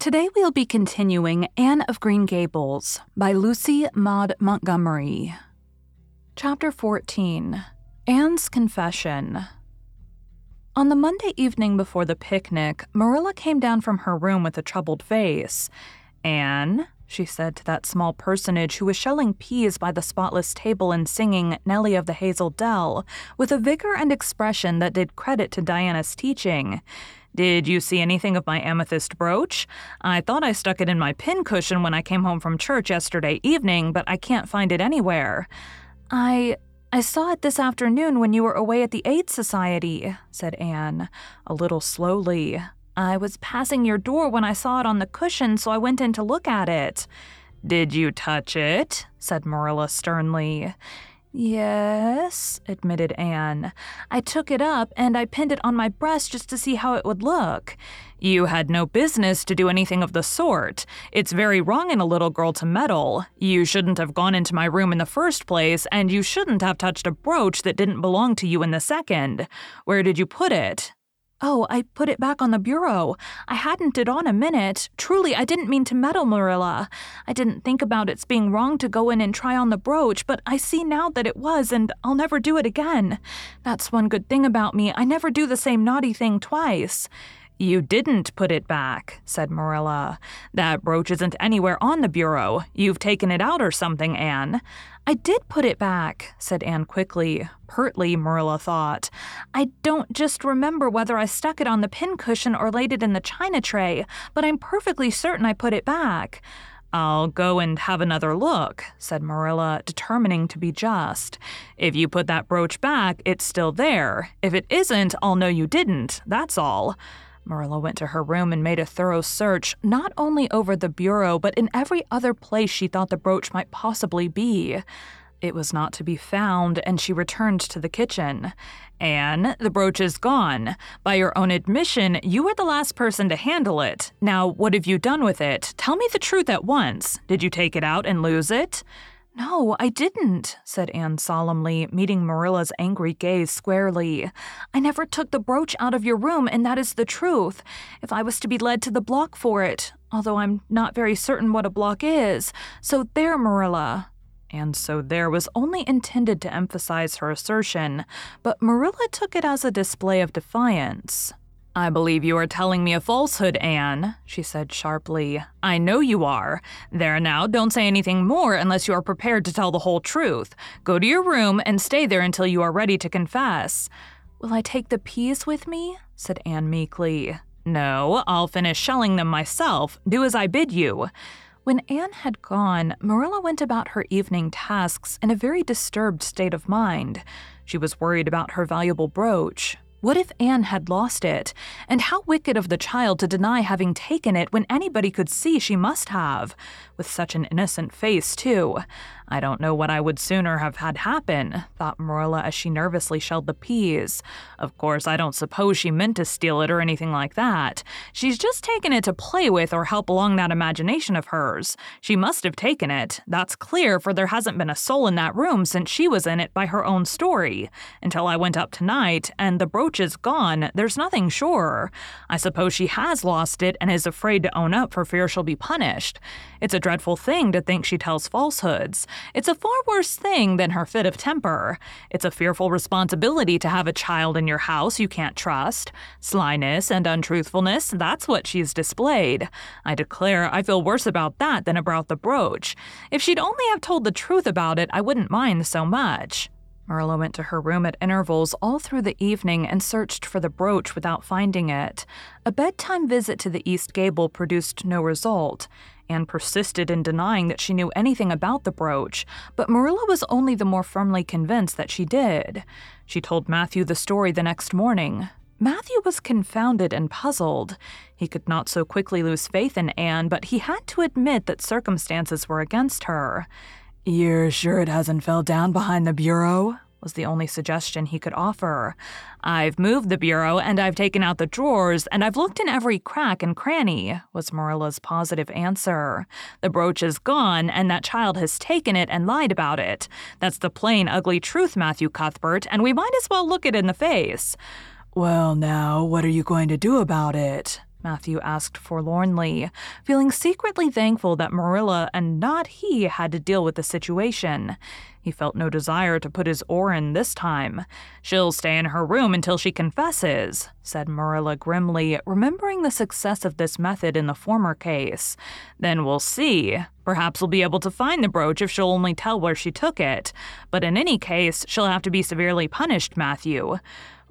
Today we'll be continuing Anne of Green Gables by Lucy Maud Montgomery. Chapter 14 Anne's Confession. On the Monday evening before the picnic, Marilla came down from her room with a troubled face. Anne, she said to that small personage who was shelling peas by the spotless table and singing Nellie of the Hazel Dell with a vigor and expression that did credit to Diana's teaching. Did you see anything of my amethyst brooch? I thought I stuck it in my pincushion when I came home from church yesterday evening, but I can't find it anywhere. I. I saw it this afternoon when you were away at the Aid Society, said Anne, a little slowly. I was passing your door when I saw it on the cushion, so I went in to look at it. Did you touch it? said Marilla sternly. Yes, admitted Anne. I took it up and I pinned it on my breast just to see how it would look. You had no business to do anything of the sort. It's very wrong in a little girl to meddle. You shouldn't have gone into my room in the first place, and you shouldn't have touched a brooch that didn't belong to you in the second. Where did you put it? Oh, I put it back on the bureau. I hadn't it on a minute. Truly, I didn't mean to meddle, Marilla. I didn't think about its being wrong to go in and try on the brooch, but I see now that it was, and I'll never do it again. That's one good thing about me. I never do the same naughty thing twice. You didn't put it back, said Marilla. That brooch isn't anywhere on the bureau. You've taken it out or something, Anne. I did put it back, said Anne quickly. Pertly, Marilla thought. I don't just remember whether I stuck it on the pincushion or laid it in the china tray, but I'm perfectly certain I put it back. I'll go and have another look, said Marilla, determining to be just. If you put that brooch back, it's still there. If it isn't, I'll know you didn't, that's all. Marilla went to her room and made a thorough search, not only over the bureau, but in every other place she thought the brooch might possibly be. It was not to be found, and she returned to the kitchen. Anne, the brooch is gone. By your own admission, you were the last person to handle it. Now, what have you done with it? Tell me the truth at once. Did you take it out and lose it? No, I didn't, said Anne solemnly, meeting Marilla's angry gaze squarely. I never took the brooch out of your room, and that is the truth. If I was to be led to the block for it, although I'm not very certain what a block is. So there, Marilla. And so there was only intended to emphasize her assertion, but Marilla took it as a display of defiance. I believe you are telling me a falsehood, Anne, she said sharply. I know you are. There now, don't say anything more unless you are prepared to tell the whole truth. Go to your room and stay there until you are ready to confess. Will I take the peas with me? said Anne meekly. No, I'll finish shelling them myself. Do as I bid you. When Anne had gone, Marilla went about her evening tasks in a very disturbed state of mind. She was worried about her valuable brooch. What if Anne had lost it? And how wicked of the child to deny having taken it when anybody could see she must have. With such an innocent face, too. I don't know what I would sooner have had happen, thought Marilla as she nervously shelled the peas. Of course, I don't suppose she meant to steal it or anything like that. She's just taken it to play with or help along that imagination of hers. She must have taken it. That's clear, for there hasn't been a soul in that room since she was in it by her own story. Until I went up tonight, and the brooch is gone, there's nothing sure. I suppose she has lost it and is afraid to own up for fear she'll be punished. It's a dreadful thing to think she tells falsehoods. It's a far worse thing than her fit of temper. It's a fearful responsibility to have a child in your house you can't trust. Slyness and untruthfulness, that's what she's displayed. I declare I feel worse about that than about the brooch. If she'd only have told the truth about it, I wouldn't mind so much. Marilla went to her room at intervals all through the evening and searched for the brooch without finding it. A bedtime visit to the east gable produced no result. Anne persisted in denying that she knew anything about the brooch, but Marilla was only the more firmly convinced that she did. She told Matthew the story the next morning. Matthew was confounded and puzzled. He could not so quickly lose faith in Anne, but he had to admit that circumstances were against her. You're sure it hasn't fell down behind the bureau? Was the only suggestion he could offer. I've moved the bureau and I've taken out the drawers and I've looked in every crack and cranny, was Marilla's positive answer. The brooch is gone and that child has taken it and lied about it. That's the plain, ugly truth, Matthew Cuthbert, and we might as well look it in the face. Well, now, what are you going to do about it? Matthew asked forlornly, feeling secretly thankful that Marilla and not he had to deal with the situation. He felt no desire to put his oar in this time. She'll stay in her room until she confesses, said Marilla grimly, remembering the success of this method in the former case. Then we'll see. Perhaps we'll be able to find the brooch if she'll only tell where she took it. But in any case, she'll have to be severely punished, Matthew.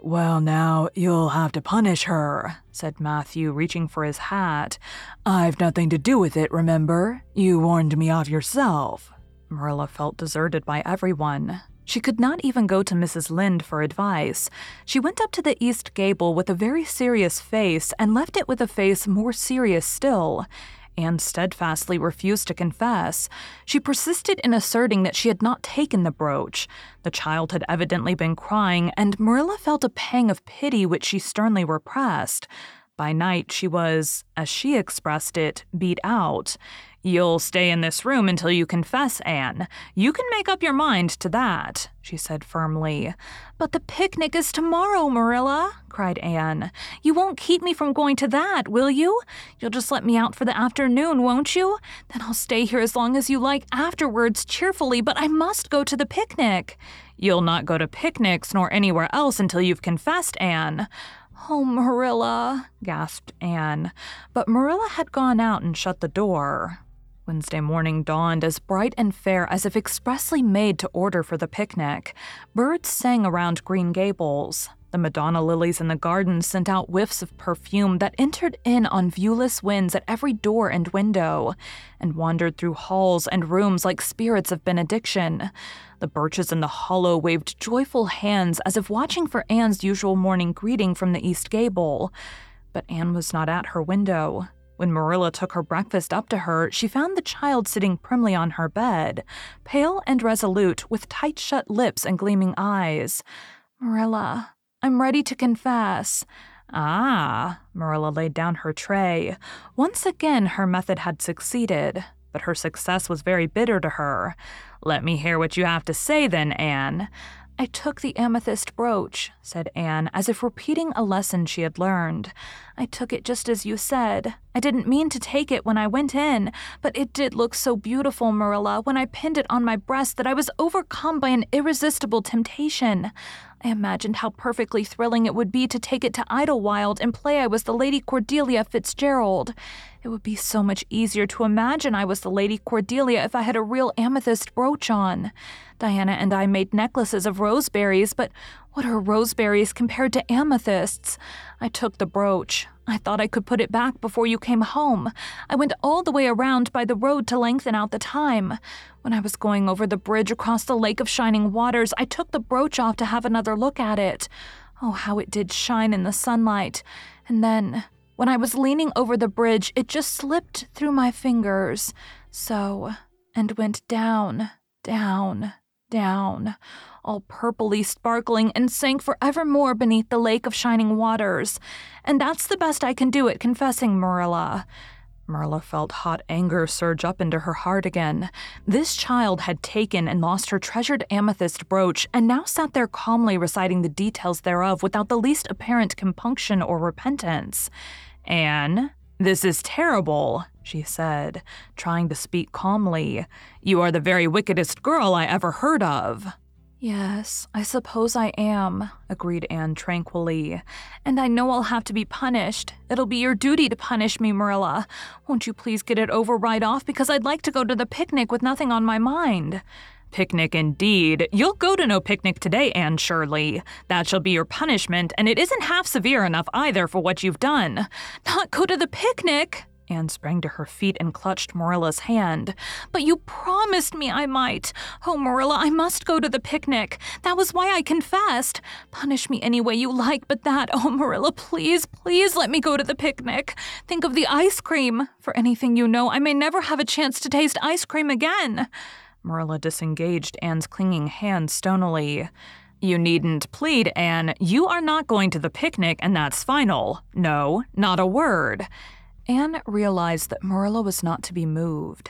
Well, now, you'll have to punish her, said Matthew, reaching for his hat. I've nothing to do with it, remember? You warned me off yourself. Marilla felt deserted by everyone. She could not even go to Mrs. Lynde for advice. She went up to the east gable with a very serious face and left it with a face more serious still. Anne steadfastly refused to confess. She persisted in asserting that she had not taken the brooch. The child had evidently been crying, and Marilla felt a pang of pity which she sternly repressed. By night, she was, as she expressed it, beat out. You'll stay in this room until you confess, Anne. You can make up your mind to that, she said firmly. But the picnic is tomorrow, Marilla, cried Anne. You won't keep me from going to that, will you? You'll just let me out for the afternoon, won't you? Then I'll stay here as long as you like afterwards, cheerfully, but I must go to the picnic. You'll not go to picnics nor anywhere else until you've confessed, Anne. Oh, Marilla, gasped Anne. But Marilla had gone out and shut the door. Wednesday morning dawned as bright and fair as if expressly made to order for the picnic. Birds sang around Green Gables. The Madonna lilies in the garden sent out whiffs of perfume that entered in on viewless winds at every door and window, and wandered through halls and rooms like spirits of benediction. The birches in the hollow waved joyful hands as if watching for Anne's usual morning greeting from the east gable. But Anne was not at her window. When Marilla took her breakfast up to her, she found the child sitting primly on her bed, pale and resolute, with tight shut lips and gleaming eyes. Marilla, I'm ready to confess. Ah, Marilla laid down her tray. Once again, her method had succeeded, but her success was very bitter to her. Let me hear what you have to say, then, Anne. I took the amethyst brooch, said Anne, as if repeating a lesson she had learned. I took it just as you said. I didn't mean to take it when I went in, but it did look so beautiful, Marilla, when I pinned it on my breast that I was overcome by an irresistible temptation. I imagined how perfectly thrilling it would be to take it to Idlewild and play I was the Lady Cordelia Fitzgerald. It would be so much easier to imagine I was the Lady Cordelia if I had a real amethyst brooch on. Diana and I made necklaces of roseberries, but what are roseberries compared to amethysts? I took the brooch. I thought I could put it back before you came home. I went all the way around by the road to lengthen out the time. When I was going over the bridge across the lake of shining waters, I took the brooch off to have another look at it. Oh, how it did shine in the sunlight. And then, when I was leaning over the bridge, it just slipped through my fingers. So, and went down, down, down, all purpley sparkling, and sank forevermore beneath the lake of shining waters. And that's the best I can do at confessing, Marilla. Marilla felt hot anger surge up into her heart again. This child had taken and lost her treasured amethyst brooch and now sat there calmly reciting the details thereof without the least apparent compunction or repentance. Anne, this is terrible, she said, trying to speak calmly. You are the very wickedest girl I ever heard of. Yes, I suppose I am, agreed Anne tranquilly. And I know I'll have to be punished. It'll be your duty to punish me, Marilla. Won't you please get it over right off because I'd like to go to the picnic with nothing on my mind? Picnic indeed. You'll go to no picnic today, Anne Shirley. That shall be your punishment, and it isn't half severe enough either for what you've done. Not go to the picnic? Anne sprang to her feet and clutched Marilla's hand. But you promised me I might. Oh, Marilla, I must go to the picnic. That was why I confessed. Punish me any way you like, but that, oh, Marilla, please, please let me go to the picnic. Think of the ice cream. For anything you know, I may never have a chance to taste ice cream again. Marilla disengaged Anne's clinging hand stonily. You needn't plead, Anne. You are not going to the picnic, and that's final. No, not a word. Anne realized that Marilla was not to be moved.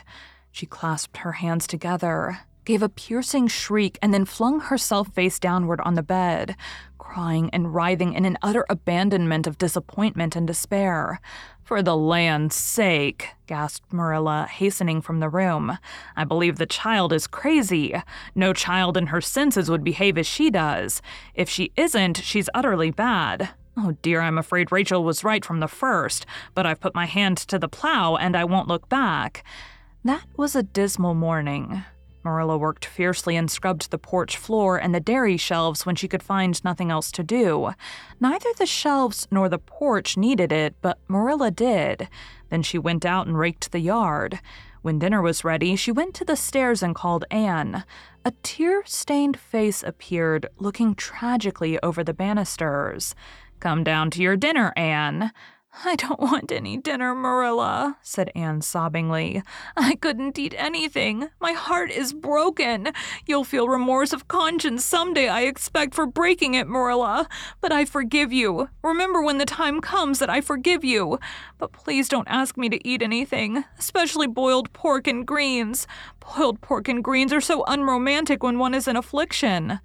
She clasped her hands together, gave a piercing shriek, and then flung herself face downward on the bed, crying and writhing in an utter abandonment of disappointment and despair. For the land's sake, gasped Marilla, hastening from the room. I believe the child is crazy. No child in her senses would behave as she does. If she isn't, she's utterly bad. Oh dear, I'm afraid Rachel was right from the first, but I've put my hand to the plow and I won't look back. That was a dismal morning. Marilla worked fiercely and scrubbed the porch floor and the dairy shelves when she could find nothing else to do. Neither the shelves nor the porch needed it, but Marilla did. Then she went out and raked the yard. When dinner was ready, she went to the stairs and called Anne. A tear stained face appeared, looking tragically over the banisters. Come down to your dinner, Anne. I don't want any dinner, Marilla, said Anne sobbingly. I couldn't eat anything. My heart is broken. You'll feel remorse of conscience someday, I expect, for breaking it, Marilla. But I forgive you. Remember when the time comes that I forgive you. But please don't ask me to eat anything, especially boiled pork and greens. Boiled pork and greens are so unromantic when one is in affliction.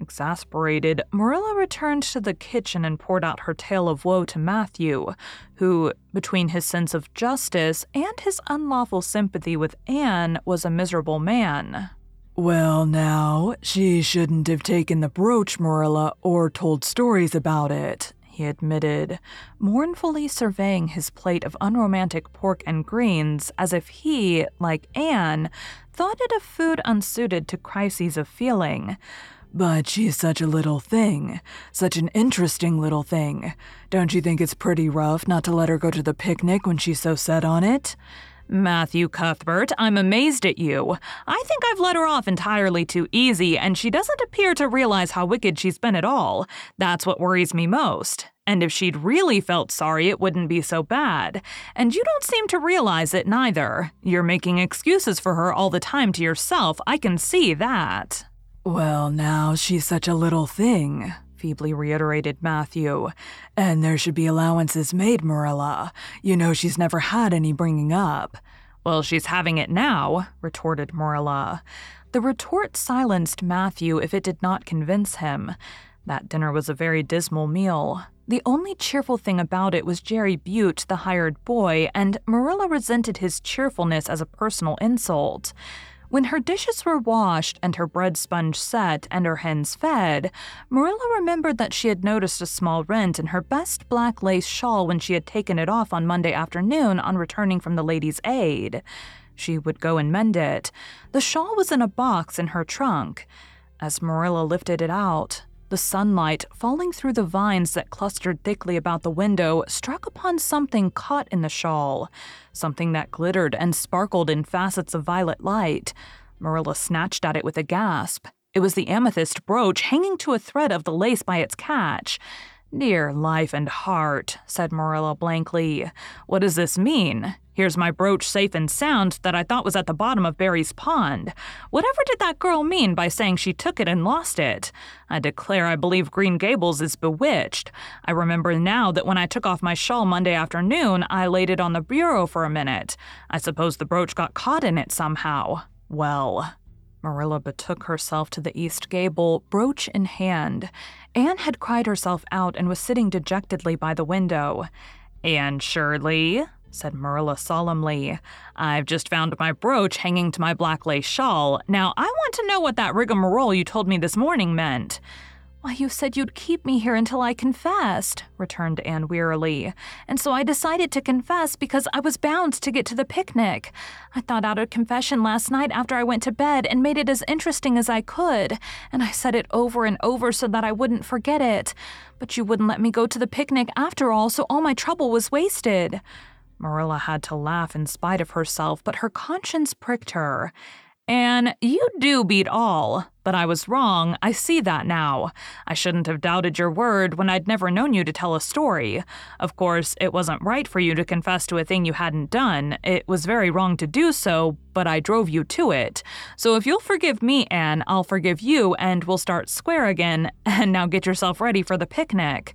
Exasperated, Marilla returned to the kitchen and poured out her tale of woe to Matthew, who, between his sense of justice and his unlawful sympathy with Anne, was a miserable man. Well, now, she shouldn't have taken the brooch, Marilla, or told stories about it, he admitted, mournfully surveying his plate of unromantic pork and greens as if he, like Anne, thought it a food unsuited to crises of feeling. But she's such a little thing, such an interesting little thing. Don't you think it's pretty rough not to let her go to the picnic when she's so set on it? Matthew Cuthbert, I'm amazed at you. I think I've let her off entirely too easy, and she doesn't appear to realize how wicked she's been at all. That's what worries me most. And if she'd really felt sorry, it wouldn't be so bad. And you don't seem to realize it neither. You're making excuses for her all the time to yourself, I can see that. Well, now, she's such a little thing, feebly reiterated Matthew. And there should be allowances made, Marilla. You know she's never had any bringing up. Well, she's having it now, retorted Marilla. The retort silenced Matthew if it did not convince him. That dinner was a very dismal meal. The only cheerful thing about it was Jerry Buote, the hired boy, and Marilla resented his cheerfulness as a personal insult. When her dishes were washed and her bread sponge set and her hens fed, Marilla remembered that she had noticed a small rent in her best black lace shawl when she had taken it off on Monday afternoon on returning from the Ladies' Aid. She would go and mend it. The shawl was in a box in her trunk. As Marilla lifted it out, the sunlight, falling through the vines that clustered thickly about the window, struck upon something caught in the shawl, something that glittered and sparkled in facets of violet light. Marilla snatched at it with a gasp. It was the amethyst brooch hanging to a thread of the lace by its catch. Dear life and heart, said Marilla blankly. What does this mean? Here's my brooch safe and sound that I thought was at the bottom of Barry's pond. Whatever did that girl mean by saying she took it and lost it? I declare I believe Green Gables is bewitched. I remember now that when I took off my shawl Monday afternoon, I laid it on the bureau for a minute. I suppose the brooch got caught in it somehow. Well, Marilla betook herself to the east gable, brooch in hand. Anne had cried herself out and was sitting dejectedly by the window. Anne Shirley, said Marilla solemnly, I've just found my brooch hanging to my black lace shawl. Now I want to know what that rigmarole you told me this morning meant. Why, you said you'd keep me here until I confessed, returned Anne wearily. And so I decided to confess because I was bound to get to the picnic. I thought out a confession last night after I went to bed and made it as interesting as I could. And I said it over and over so that I wouldn't forget it. But you wouldn't let me go to the picnic after all, so all my trouble was wasted. Marilla had to laugh in spite of herself, but her conscience pricked her. Anne, you do beat all. But I was wrong. I see that now. I shouldn't have doubted your word when I'd never known you to tell a story. Of course, it wasn't right for you to confess to a thing you hadn't done. It was very wrong to do so, but I drove you to it. So if you'll forgive me, Anne, I'll forgive you, and we'll start square again. And now get yourself ready for the picnic.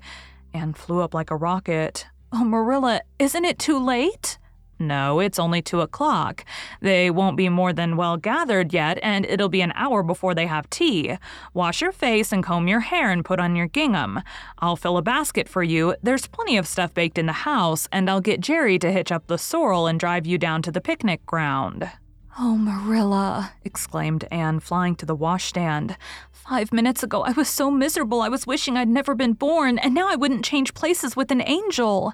Anne flew up like a rocket. Oh, Marilla, isn't it too late? No, it's only two o'clock. They won't be more than well gathered yet, and it'll be an hour before they have tea. Wash your face and comb your hair and put on your gingham. I'll fill a basket for you. There's plenty of stuff baked in the house, and I'll get Jerry to hitch up the sorrel and drive you down to the picnic ground. Oh, Marilla, exclaimed Anne, flying to the washstand. Five minutes ago, I was so miserable I was wishing I'd never been born, and now I wouldn't change places with an angel.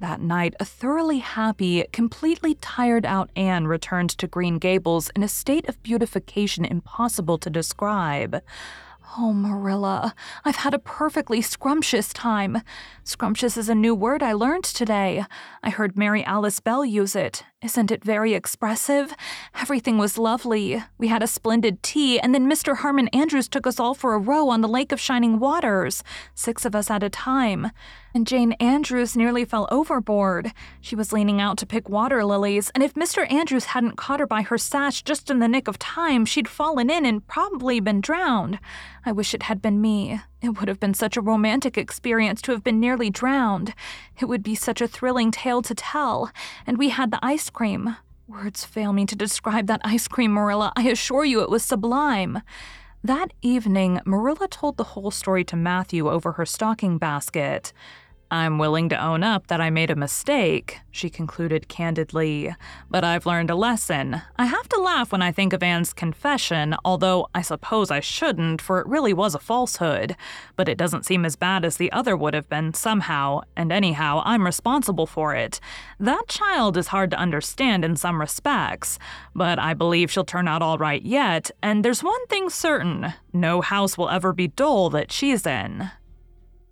That night, a thoroughly happy, completely tired out Anne returned to Green Gables in a state of beautification impossible to describe. Oh, Marilla, I've had a perfectly scrumptious time. Scrumptious is a new word I learned today. I heard Mary Alice Bell use it. Isn't it very expressive? Everything was lovely. We had a splendid tea, and then Mr. Harmon Andrews took us all for a row on the Lake of Shining Waters, six of us at a time. And Jane Andrews nearly fell overboard. She was leaning out to pick water lilies, and if Mr. Andrews hadn't caught her by her sash just in the nick of time, she'd fallen in and probably been drowned. I wish it had been me. It would have been such a romantic experience to have been nearly drowned. It would be such a thrilling tale to tell. And we had the ice cream. Words fail me to describe that ice cream, Marilla. I assure you it was sublime. That evening, Marilla told the whole story to Matthew over her stocking basket. I'm willing to own up that I made a mistake, she concluded candidly. But I've learned a lesson. I have to laugh when I think of Anne's confession, although I suppose I shouldn't, for it really was a falsehood. But it doesn't seem as bad as the other would have been, somehow, and anyhow, I'm responsible for it. That child is hard to understand in some respects, but I believe she'll turn out all right yet, and there's one thing certain no house will ever be dull that she's in.